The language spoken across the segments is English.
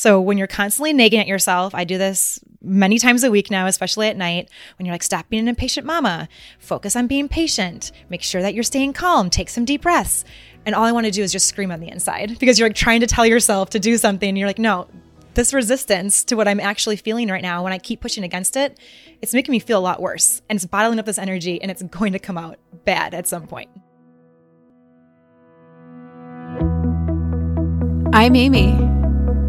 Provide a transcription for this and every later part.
So when you're constantly nagging at yourself, I do this many times a week now, especially at night, when you're like, stop being an impatient mama, focus on being patient, make sure that you're staying calm, take some deep breaths. And all I want to do is just scream on the inside because you're like trying to tell yourself to do something. And you're like, no, this resistance to what I'm actually feeling right now, when I keep pushing against it, it's making me feel a lot worse. And it's bottling up this energy and it's going to come out bad at some point. I'm Amy.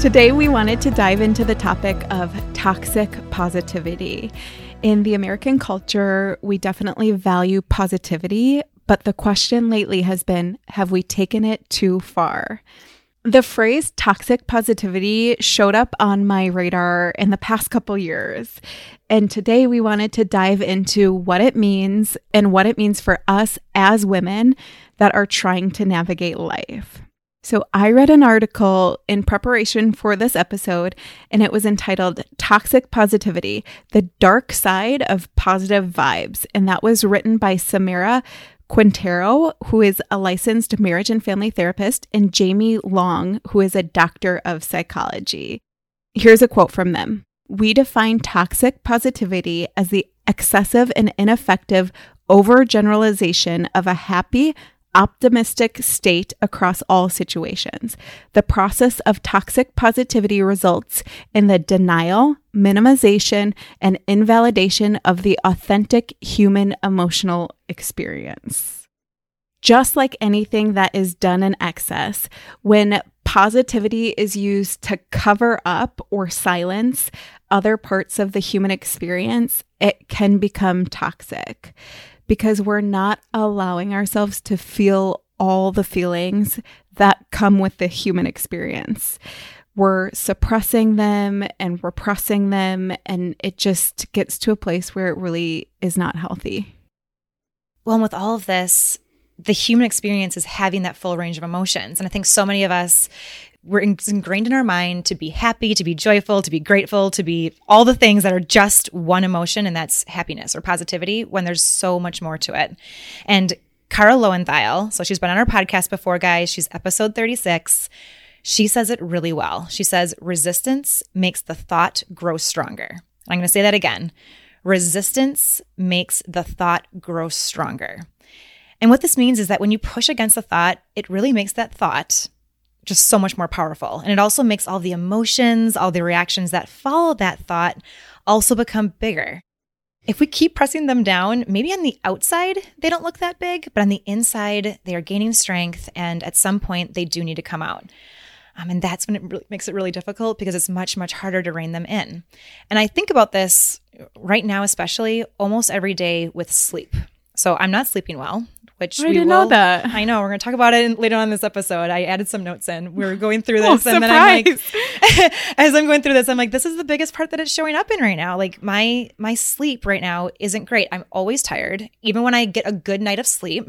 Today, we wanted to dive into the topic of toxic positivity. In the American culture, we definitely value positivity, but the question lately has been have we taken it too far? The phrase toxic positivity showed up on my radar in the past couple years. And today we wanted to dive into what it means and what it means for us as women that are trying to navigate life. So, I read an article in preparation for this episode, and it was entitled Toxic Positivity The Dark Side of Positive Vibes. And that was written by Samara Quintero, who is a licensed marriage and family therapist, and Jamie Long, who is a doctor of psychology. Here's a quote from them We define toxic positivity as the excessive and ineffective overgeneralization of a happy, optimistic state across all situations. The process of toxic positivity results in the denial, minimization, and invalidation of the authentic human emotional experience. Just like anything that is done in excess, when positivity is used to cover up or silence other parts of the human experience, it can become toxic because we're not allowing ourselves to feel all the feelings that come with the human experience. We're suppressing them and repressing them, and it just gets to a place where it really is not healthy. Well, and with all of this, the human experience is having that full range of emotions. And I think so many of us we're ingrained in our mind to be happy, to be joyful, to be grateful, to be all the things that are just one emotion, and that's happiness or positivity when there's so much more to it. And Kara Loewentheil, so she's been on our podcast before, guys. She's episode 36. She says it really well. She says, resistance makes the thought grow stronger. I'm going to say that again. Resistance makes the thought grow stronger. And what this means is that when you push against the thought, it really makes that thought just so much more powerful. And it also makes all the emotions, all the reactions that follow that thought also become bigger. If we keep pressing them down, maybe on the outside they don't look that big, but on the inside they are gaining strength and at some point they do need to come out. Um, and that's when it really makes it really difficult because it's much, much harder to rein them in. And I think about this right now, especially almost every day with sleep. So I'm not sleeping well which I we didn't will, know that. I know we're going to talk about it later on in this episode. I added some notes in. We were going through Oh, this, and then I'm like, as I'm going through this, I'm like, this is the biggest part that it's showing up in right now. Like my my sleep right now isn't great. I'm always tired, even when I get a good night of sleep.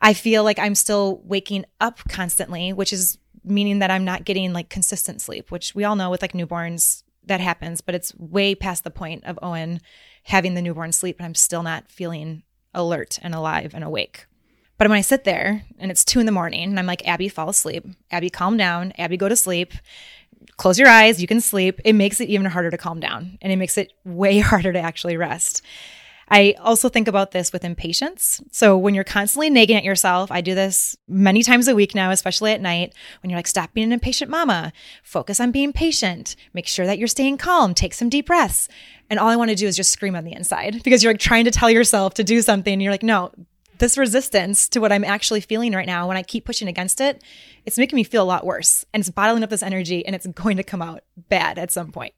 I feel like I'm still waking up constantly, which is meaning that I'm not getting like consistent sleep, which we all know with like newborns that happens, but it's way past the point of Owen having the newborn sleep, and I'm still not feeling alert and alive and awake. But when I sit there and it's two in the morning and I'm like, Abby, fall asleep. Abby, calm down. Abby, go to sleep. Close your eyes. You can sleep. It makes it even harder to calm down and it makes it way harder to actually rest. I also think about this with impatience. So when you're constantly nagging at yourself, I do this many times a week now, especially at night, when you're like, stop being an impatient mama, focus on being patient, make sure that you're staying calm, take some deep breaths. And all I want to do is just scream on the inside because you're like trying to tell yourself to do something. And you're like, no, this resistance to what I'm actually feeling right now, when I keep pushing against it, it's making me feel a lot worse. And it's bottling up this energy and it's going to come out bad at some point.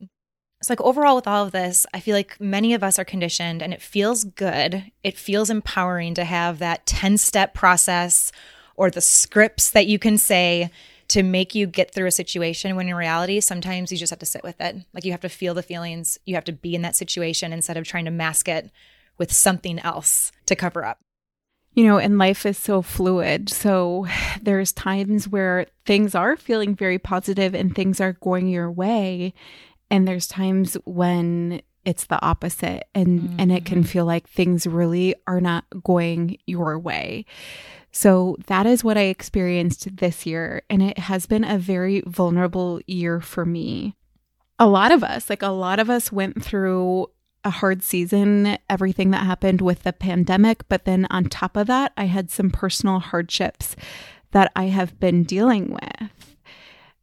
So, like, overall, with all of this, I feel like many of us are conditioned and it feels good. It feels empowering to have that 10 step process or the scripts that you can say to make you get through a situation when in reality, sometimes you just have to sit with it. Like you have to feel the feelings, you have to be in that situation instead of trying to mask it with something else to cover up. You know, and life is so fluid. So there's times where things are feeling very positive and things are going your way. And there's times when it's the opposite and mm-hmm. and it can mm-hmm. feel like things really are not going your way. So that is what I experienced this year and it has been a very vulnerable year for me. A lot of us, like a lot of us went through a hard season, everything that happened with the pandemic, but then on top of that, I had some personal hardships that I have been dealing with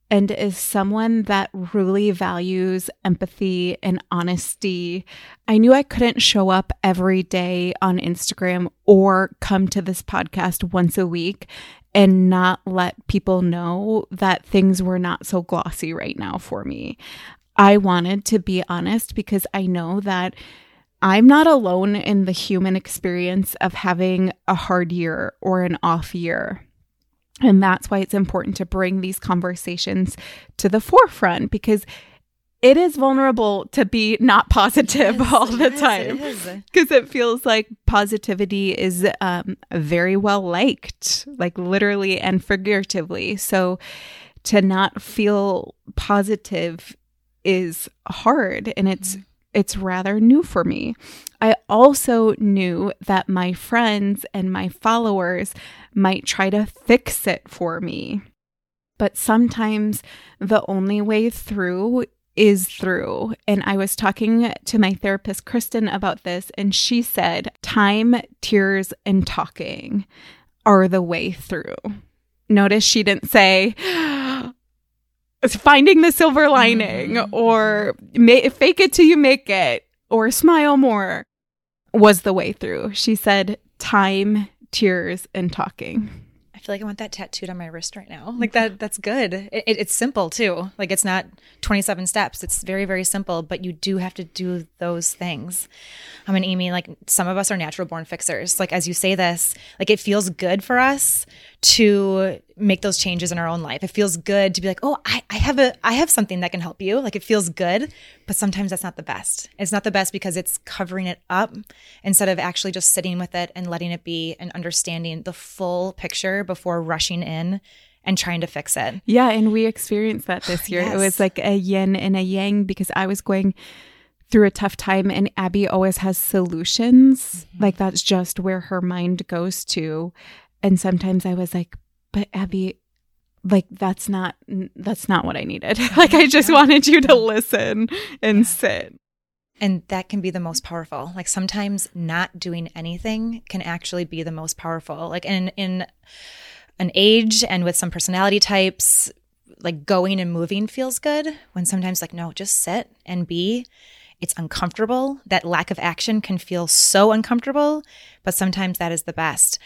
and is someone that really values empathy and honesty. I knew I couldn't show up every day on Instagram or come to this podcast once a week and not let people know that things were not so glossy right now for me. I wanted to be honest because I know that I'm not alone in the human experience of having a hard year or an off year. And that's why it's important to bring these conversations to the forefront because it is vulnerable to be not positive all the time because it, it, feels like positivity is um, very well liked, like literally and figuratively. So to not feel positive is hard and it's mm-hmm it's rather new for me. I also knew that my friends and my followers might try to fix it for me. But sometimes the only way through is through. And I was talking to my therapist, Kristen, about this, and she said, time, tears, and talking are the way through. Notice she didn't say, finding the silver lining mm-hmm. or fake it till you make it or smile more was the way through. She said time, tears, and talking. I feel like I want that tattooed on my wrist right now. Like that, that's good. It, it, it's simple too. Like it's not 27 steps. It's very, very simple, but you do have to do those things. I mean, Amy, like some of us are natural born fixers. Like as you say this, like it feels good for us to make those changes in our own life. It feels good to be like, oh, I, I have a I have something that can help you. Like it feels good, but sometimes that's not the best. It's not the best because it's covering it up instead of actually just sitting with it and letting it be and understanding the full picture before rushing in and trying to fix it. Yeah, and we experienced that this year. yes. It was like a yin and a yang because I was going through a tough time and Abby always has solutions. Mm-hmm. Like that's just where her mind goes to. And sometimes I was like, but Abby, like that's not that's not what I needed. like I just wanted you to listen and sit. And that can be the most powerful. Like sometimes not doing anything can actually be the most powerful. Like in in an age and with some personality types, like going and moving feels good when sometimes like no, just sit and be. It's uncomfortable. That lack of action can feel so uncomfortable, but sometimes that is the best.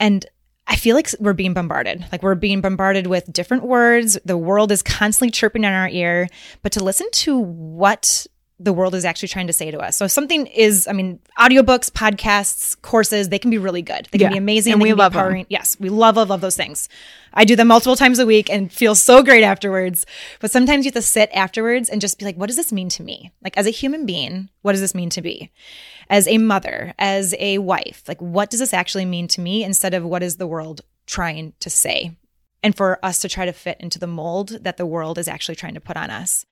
And I feel like we're being bombarded. Like we're being bombarded with different words. The world is constantly chirping in our ear. But to listen to what the world is actually trying to say to us. So if something is, I mean, audiobooks, podcasts, courses, they can be really good. They can yeah. be amazing. And we love them. Yes, we love, love, love those things. I do them multiple times a week and feel so great afterwards. But sometimes you have to sit afterwards and just be like, what does this mean to me? Like as a human being, what does this mean to be? As a mother, as a wife, like what does this actually mean to me instead of what is the world trying to say? And for us to try to fit into the mold that the world is actually trying to put on us.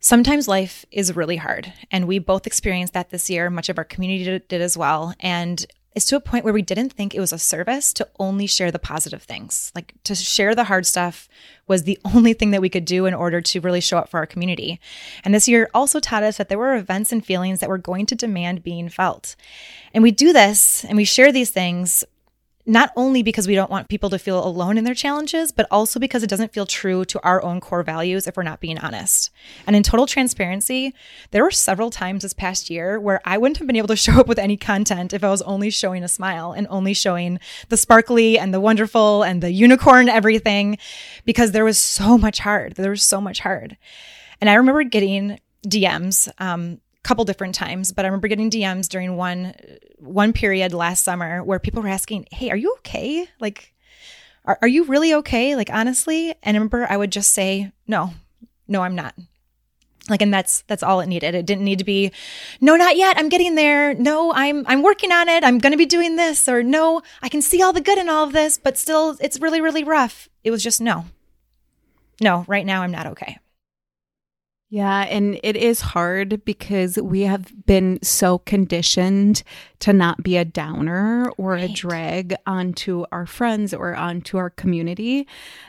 Sometimes life is really hard, and we both experienced that this year. Much of our community did, did, as well. And it's to a point where we didn't think it was a service to only share the positive things. Like to share the hard stuff was the only thing that we could do in order to really show up for our community. And this year also taught us that there were events and feelings that were going to demand being felt. And we do this and we share these things not only because we don't want people to feel alone in their challenges, but also because it doesn't feel true to our own core values if we're not being honest. And in total transparency, there were several times this past year where I wouldn't have been able to show up with any content if I was only showing a smile and only showing the sparkly and the wonderful and the unicorn everything because there was so much hard. There was so much hard. And I remember getting DMs um, couple different times, but I remember getting DMs during one one period last summer where people were asking, "Hey, are you okay? Like Are, are you really okay? Like, honestly? And I remember I would just say, no, no, I'm not. Like, and that's, that's all it needed. It didn't need to be, no, not yet. I'm getting there. No, I'm, I'm working on it. I'm going to be doing this or no, I can see all the good in all of this, but still it's really, really rough. It was just no, no, right now I'm not okay. Yeah, and it is hard because we have been so conditioned to not be a downer or right. a drag onto our friends or onto our community.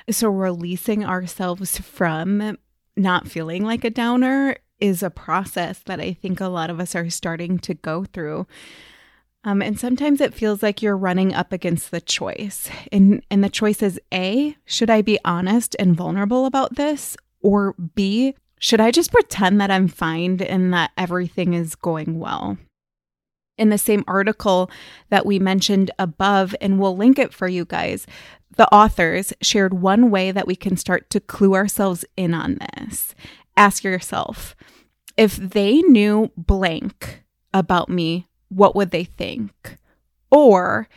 So releasing ourselves from not feeling like a downer is a process that I think a lot of us are starting to go through. Um, and sometimes it feels like you're running up against the choice. And, and the choice is A, should I be honest and vulnerable about this? Or B, should I just pretend that I'm fine and that everything is going well? In the same article that we mentioned above, and we'll link it for you guys, the authors shared one way that we can start to clue ourselves in on this. Ask yourself if they knew blank about me, what would they think? Or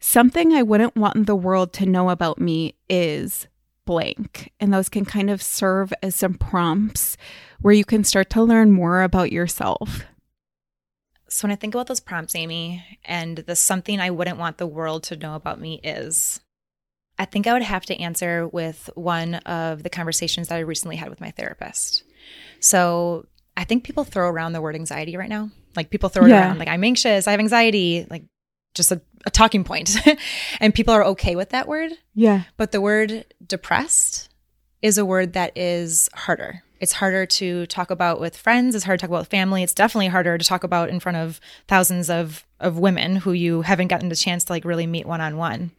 something I wouldn't want the world to know about me is blank. And those can kind of serve as some prompts where you can start to learn more about yourself. So, when I think about those prompts, Amy, and the something I wouldn't want the world to know about me is, I think I would have to answer with one of the conversations that I recently had with my therapist. So, I think people throw around the word anxiety right now. Like people throw it yeah. around, like I'm anxious, I have anxiety, like just a, a talking point. and people are okay with that word. Yeah. But the word depressed is a word that is harder. It's harder to talk about with friends. It's hard to talk about with family. It's definitely harder to talk about in front of thousands of, of women who you haven't gotten the chance to like really meet one on one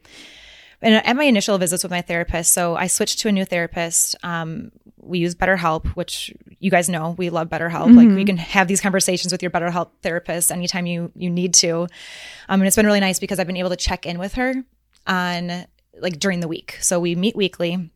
and at my initial visits with my therapist, so I switched to a new therapist. Um, we use BetterHelp, which you guys know we love BetterHelp. Mm-hmm. Like we can have these conversations with your BetterHelp therapist anytime you you need to. Um, and it's been really nice because I've been able to check in with her on like during the week. So we meet weekly.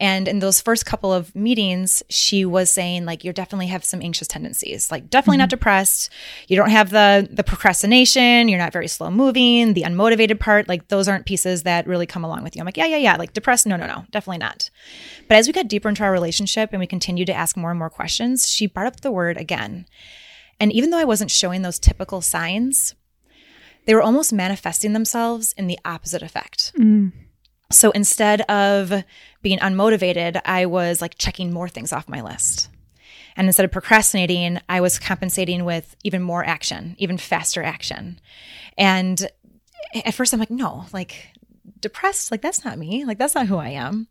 And in those first couple of meetings, she was saying like you definitely have some anxious tendencies. Like definitely mm-hmm. not depressed. You don't have the the procrastination, you're not very slow moving, the unmotivated part, like those aren't pieces that really come along with you. I'm like, yeah, yeah, yeah, like depressed, no, no, no, definitely not. But as we got deeper into our relationship and we continued to ask more and more questions, she brought up the word again. And even though I wasn't showing those typical signs, they were almost manifesting themselves in the opposite effect. Mm. So instead of being unmotivated, I was like checking more things off my list. And instead of procrastinating, I was compensating with even more action, even faster action. And at first I'm like, no, like depressed, like that's not me. Like that's not who I am.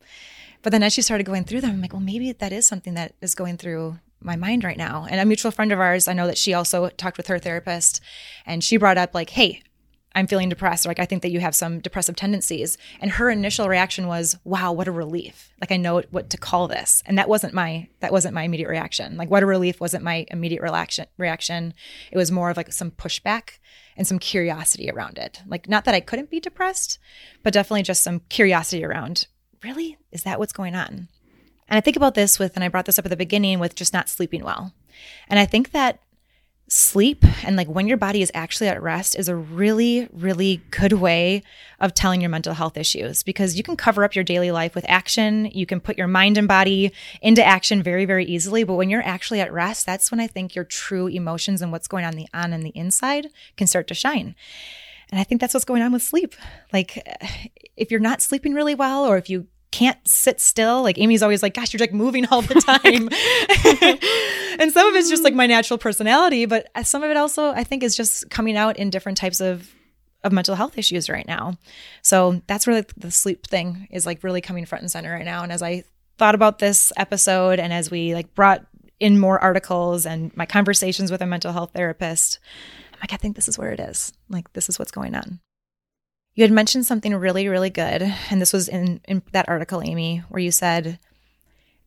But then as she started going through them, I'm like, well, maybe that is something that is going through my mind right now. And a mutual friend of ours, I know that she also talked with her therapist and she brought up like, hey, I'm feeling depressed, or like I think that you have some depressive tendencies. And her initial reaction was, wow, what a relief. Like I know what to call this. And that wasn't my that wasn't my immediate reaction. Like what a relief wasn't my immediate reaction reaction. It was more of like some pushback and some curiosity around it. Like not that I couldn't be depressed, but definitely just some curiosity around, really? Is that what's going on? And I think about this with, and I brought this up at the beginning with just not sleeping well. And I think that sleep and like when your body is actually at rest is a really really good way of telling your mental health issues because you can cover up your daily life with action. You can put your mind and body into action very very easily. But when you're actually at rest that's when i think your true emotions and what's going on the on and the inside can start to shine. And i think that's what's going on with sleep. Like if you're not sleeping really well or if you can't sit still. Like Amy's always like, gosh, you're like moving all the time. and some of it's just like my natural personality, but uh, some of it also I think is just coming out in different types of of mental health issues right now. So that's where like, the sleep thing is like really coming front and center right now. And as I thought about this episode and as we like brought in more articles and my conversations with a mental health therapist, I'm like, I think this is where it is. Like this is what's going on. You had mentioned something really, really good. And this was in, in that article, Amy, where you said,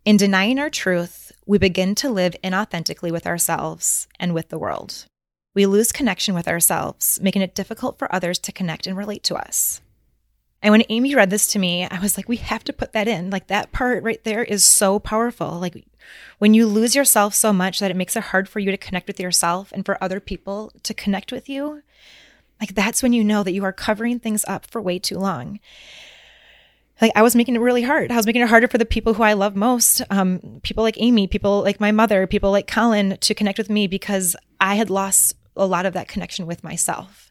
In denying our truth, we begin to live inauthentically with ourselves and with the world. We lose connection with ourselves, making it difficult for others to connect and relate to us. And when Amy read this to me, I was like, we have to put that in. Like that part right there is so powerful. Like when you lose yourself so much that it makes it hard for you to connect with yourself and for other people to connect with you, like that's when you know that you are covering things up for way too long. like I was making it really hard. I was making it harder for the people who I love most, um, people like Amy, people like my mother, people like Colin to connect with me because I had lost a lot of that connection with myself.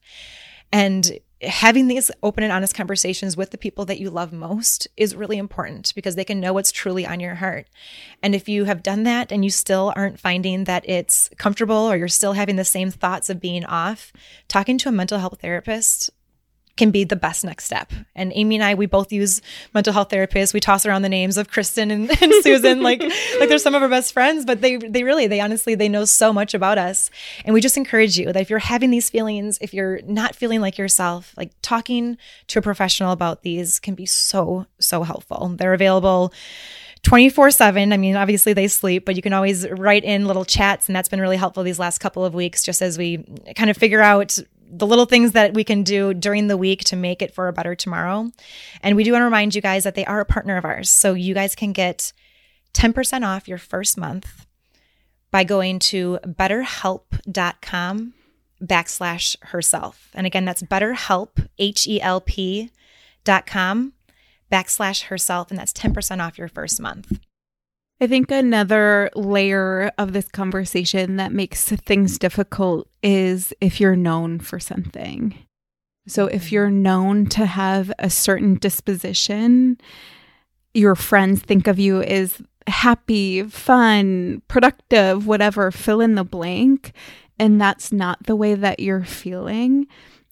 And having these open and honest conversations with the people that you love most is really important because they can know what's truly on your heart. And if you have done that and you still aren't finding that it's comfortable or you're still having the same thoughts of being off, talking to a mental health therapist can be the best next step. And Amy and I, we both use mental health therapists. We toss around the names of Kristen and, and Susan, like like they're some of our best friends, but they they really, they honestly, they know so much about us. And we just encourage you that if you're having these feelings, if you're not feeling like yourself, like talking to a professional about these can be so, so helpful. They're available 24 7. I mean, obviously they sleep, but you can always write in little chats. And that's been really helpful these last couple of weeks, just as we kind of figure out the little things that we can do during the week to make it for a better tomorrow. And we do want to remind you guys that they are a partner of ours. So you guys can get 10% off your first month by going to betterhelp.com backslash herself. And again, that's betterhelp, H E L P dot com backslash herself. And that's 10% off your first month. I think another layer of this conversation that makes things difficult is if you're known for something. So, if mm-hmm. you're known to have a certain disposition, your friends think of you as happy, fun, productive, whatever, fill in the blank, and that's not the way that you're feeling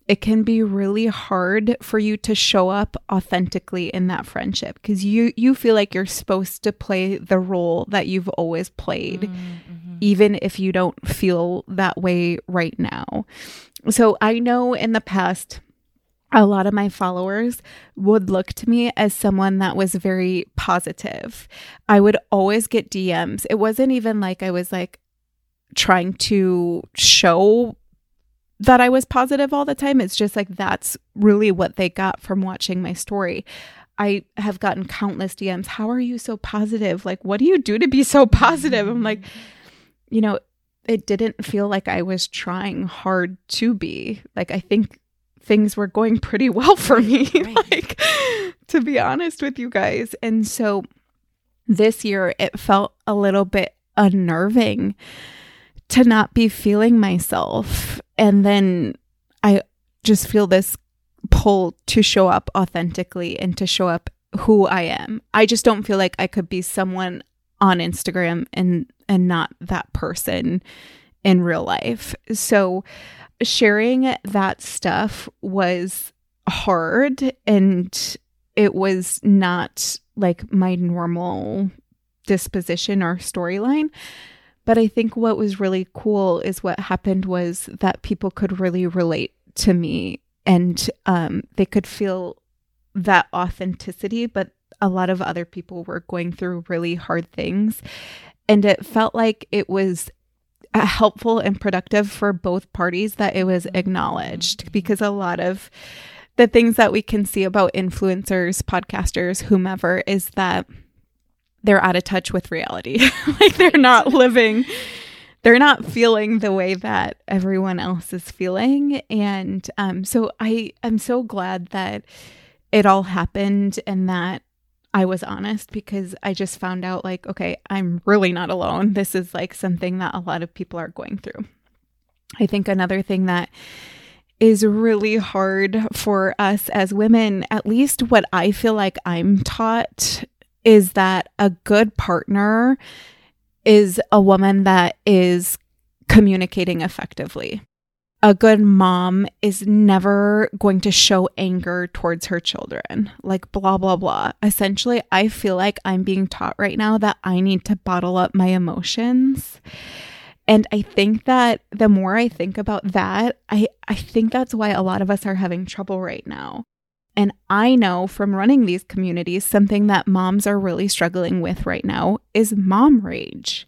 it can be really hard for you to show up authentically in that friendship because you you feel like you're supposed to play the role that you've always played mm-hmm. even if you don't feel that way right now so i know in the past a lot of my followers would look to me as someone that was very positive. I would always get DMs. It wasn't even like I was like trying to show that I was positive all the time. It's just like that's really what they got from watching my story. I have gotten countless DMs. How are you so positive? Like, what do you do to be so positive? I'm like, you know, it didn't feel like I was trying hard to be. Like, I think things were going pretty well for me, right. like, to be honest with you guys. And so this year, it felt a little bit unnerving to not be feeling myself. And then I just feel this pull to show up authentically and to show up who I am. I just don't feel like I could be someone on Instagram and and not that person in real life. So sharing that stuff was hard and it was not like my normal disposition or storyline. But I think what was really cool is what happened was that people could really relate to me and um, they could feel that authenticity. But a lot of other people were going through really hard things. And it felt like it was helpful and productive for both parties that it was mm-hmm. acknowledged because a lot of the things that we can see about influencers, podcasters, whomever is that they're out of touch with reality. like they're not living, they're not feeling the way that everyone else is feeling. And um, so I am so glad that it all happened and that I was honest because I just found out like, okay, I'm really not alone. This is like something that a lot of people are going through. I think another thing that is really hard for us as women, at least what I feel like I'm taught is that a good partner is a woman that is communicating effectively. A good mom is never going to show anger towards her children, like blah, blah, blah. Essentially, I feel like I'm being taught right now that I need to bottle up my emotions. And I think that the more I think about that, I, I think that's why a lot of us are having trouble right now. And I know from running these communities, something that moms are really struggling with right now is mom rage.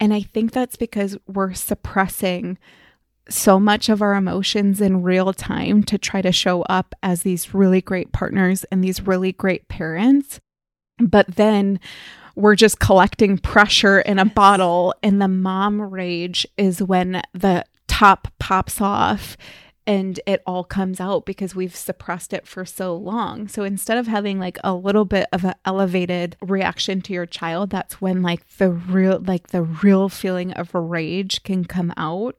And I think that's because we're suppressing so much of our emotions in real time to try to show up as these really great partners and these really great parents. But then we're just collecting pressure in a bottle, and the mom rage is when the top pops off and it all comes out because we've suppressed it for so long. So instead of having like a little bit of an elevated reaction to your child, that's when like the real like the real feeling of rage can come out.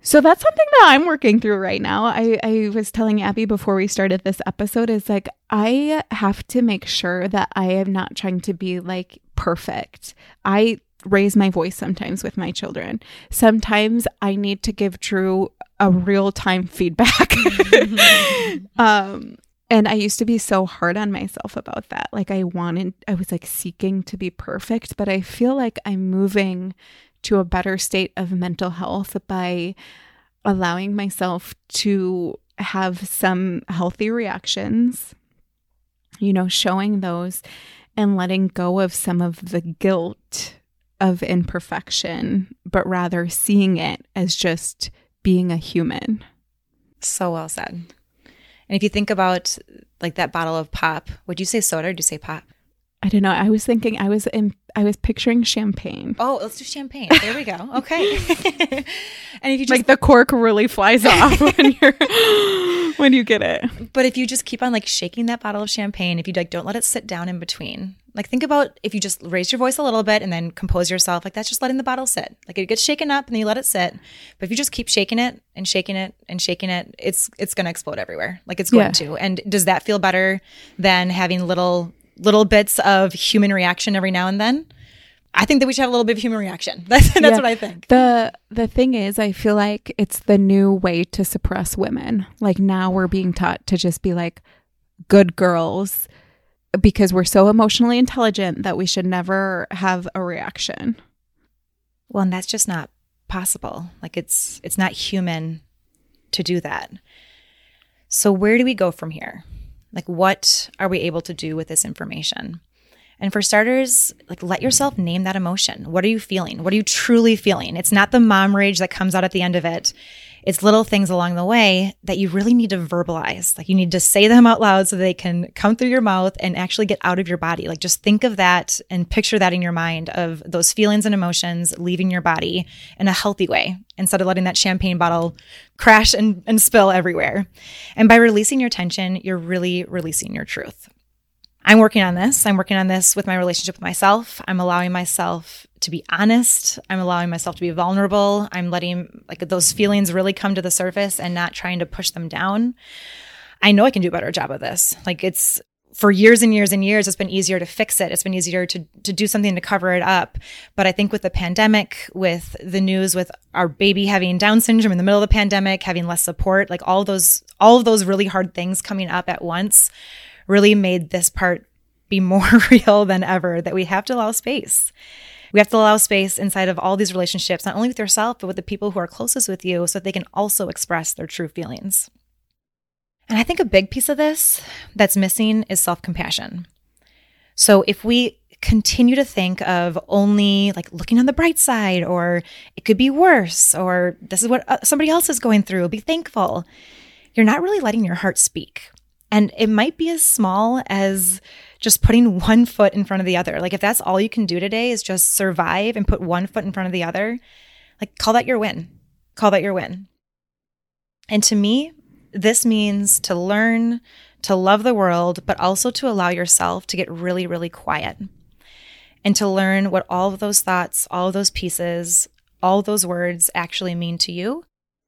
So that's something that I'm working through right now. I, I was telling Abby before we started this episode is like, I have to make sure that I am not trying to be like perfect. I raise my voice sometimes with my children. Sometimes I need to give Drew a real time feedback. um, and I used to be so hard on myself about that. Like I wanted, I was like seeking to be perfect, but I feel like I'm moving to a better state of mental health by allowing myself to have some healthy reactions, you know, showing those and letting go of some of the guilt of imperfection, but rather seeing it as just being a human. So well said. And if you think about like that bottle of pop, would you say soda or do you say pop? I don't know. I was thinking I was in I was picturing champagne. Oh, let's do champagne. There we go. Okay. and if you just like the cork really flies off when you're when you get it. But if you just keep on like shaking that bottle of champagne, if you like don't let it sit down in between. Like think about if you just raise your voice a little bit and then compose yourself, like that's just letting the bottle sit. Like it gets shaken up and then you let it sit. But if you just keep shaking it and shaking it and shaking it, it's it's gonna explode everywhere. Like it's going yeah. to. And does that feel better than having little little bits of human reaction every now and then. I think that we should have a little bit of human reaction. That's that's yeah. what I think. The the thing is I feel like it's the new way to suppress women. Like now we're being taught to just be like good girls because we're so emotionally intelligent that we should never have a reaction. Well, and that's just not possible. Like it's it's not human to do that. So where do we go from here? Like, what are we able to do with this information? And for starters, like let yourself name that emotion. What are you feeling? What are you truly feeling? It's not the mom rage that comes out at the end of it. It's little things along the way that you really need to verbalize. Like you need to say them out loud so they can come through your mouth and actually get out of your body. Like just think of that and picture that in your mind of those feelings and emotions leaving your body in a healthy way instead of letting that champagne bottle crash and, and spill everywhere. And by releasing your tension, you're really releasing your truth. I'm working on this. I'm working on this with my relationship with myself. I'm allowing myself to be honest. I'm allowing myself to be vulnerable. I'm letting like those feelings really come to the surface and not trying to push them down. I know I can do a better job of this. Like it's for years and years and years, it's been easier to fix it. It's been easier to to do something to cover it up. But I think with the pandemic, with the news, with our baby having Down syndrome in the middle of the pandemic, having less support, like all those all of those really hard things coming up at once really made this part be more real than ever that we have to allow space. We have to allow space inside of all these relationships, not only with yourself, but with the people who are closest with you so that they can also express their true feelings. And I think a big piece of this that's missing is self compassion. So if we continue to think of only like looking on the bright side, or it could be worse, or this is what uh, somebody else is going through, be thankful, you're not really letting your heart speak. And it might be as small as just putting one foot in front of the other. Like if that's all you can do today is just survive and put one foot in front of the other, like call that your win. Call that your win. And to me, this means to learn to love the world, but also to allow yourself to get really, really quiet and to learn what all of those thoughts, all of those pieces, all those words actually mean to you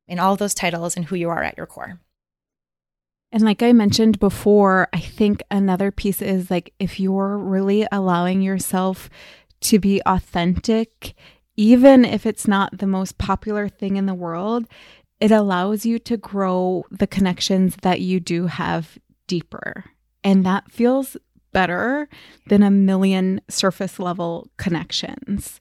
and all those titles and who you are at your core. And like I mentioned before, I think another piece is like if you're really allowing yourself to be authentic, even if it's not the most popular thing in the world, it allows you to grow the connections that you do have deeper. And that feels better than a million surface level connections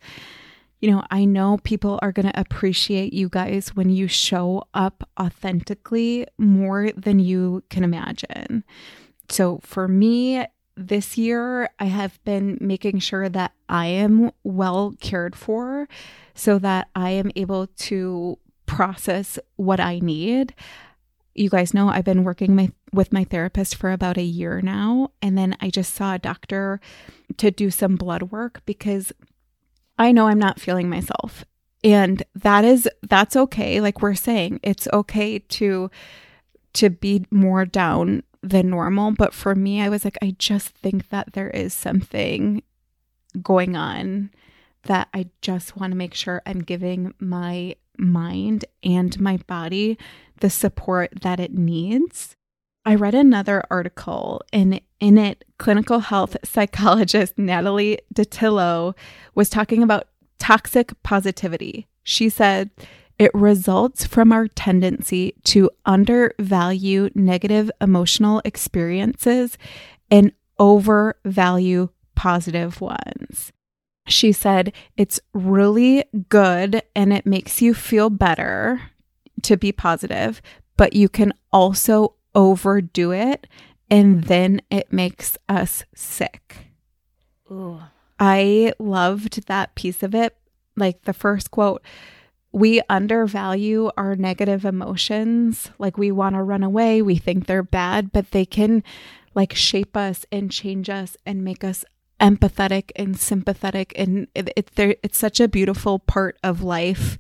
you know, I know people are going to appreciate you guys when you show up authentically more than you can imagine. So for me, this year, I have been making sure that I am well cared for so that I am able to process what I need. You guys know I've been working my, with my therapist for about a year now. And then I just saw a doctor to do some blood work because I know I'm not feeling myself. And that is that's okay. Like we're saying, it's okay to to be more down than normal, but for me I was like I just think that there is something going on that I just want to make sure I'm giving my mind and my body the support that it needs. I read another article and in it clinical health psychologist Natalie Dattilo was talking about toxic positivity. She said it results from our tendency to undervalue negative emotional experiences and overvalue positive ones. She said, It's really good and it makes you feel better to be positive, but you can also overdo it and then it makes us sick. Ooh. I loved that piece of it. Like the first quote, we undervalue our negative emotions. Like we want to run away, we think they're bad, but they can like shape us and change us and make us empathetic and sympathetic and it, it it's such a beautiful part of life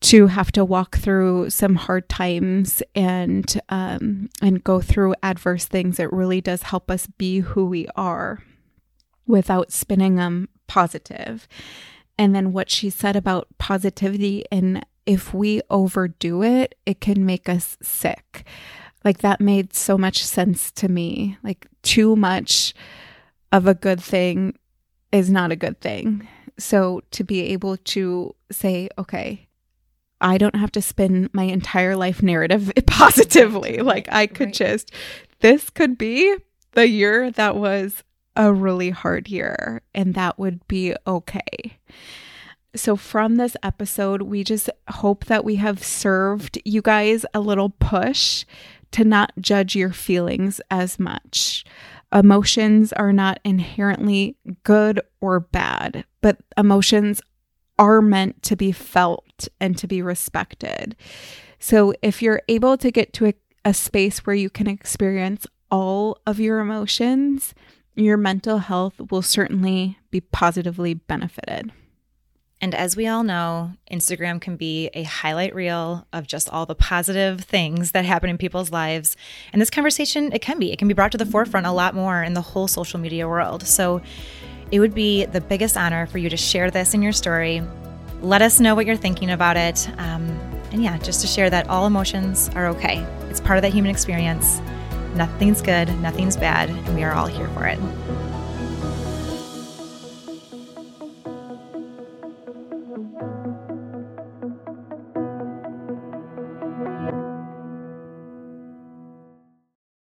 to have to walk through some hard times and um, and go through adverse things it really does help us be who we are without spinning them positive. and then what she said about positivity and if we overdo it it can make us sick like that made so much sense to me like too much of a good thing is not a good thing. So to be able to say, okay, I don't have to spin my entire life narrative positively. Like I could right. just, this could be the year that was a really hard year, and that would be okay. So, from this episode, we just hope that we have served you guys a little push to not judge your feelings as much. Emotions are not inherently good or bad, but emotions are meant to be felt and to be respected. So if you're able to get to a, a space where you can experience all of your emotions, your mental health will certainly be positively benefited. And as we all know, Instagram can be a highlight reel of just all the positive things that happen in people's lives. And this conversation, it can be, it can be brought to the forefront a lot more in the whole social media world. So it would be the biggest honor for you to share this in your story. Let us know what you're thinking about it. Um, and yeah, just to share that all emotions are okay. It's part of that human experience. Nothing's good, nothing's bad, and we are all here for it.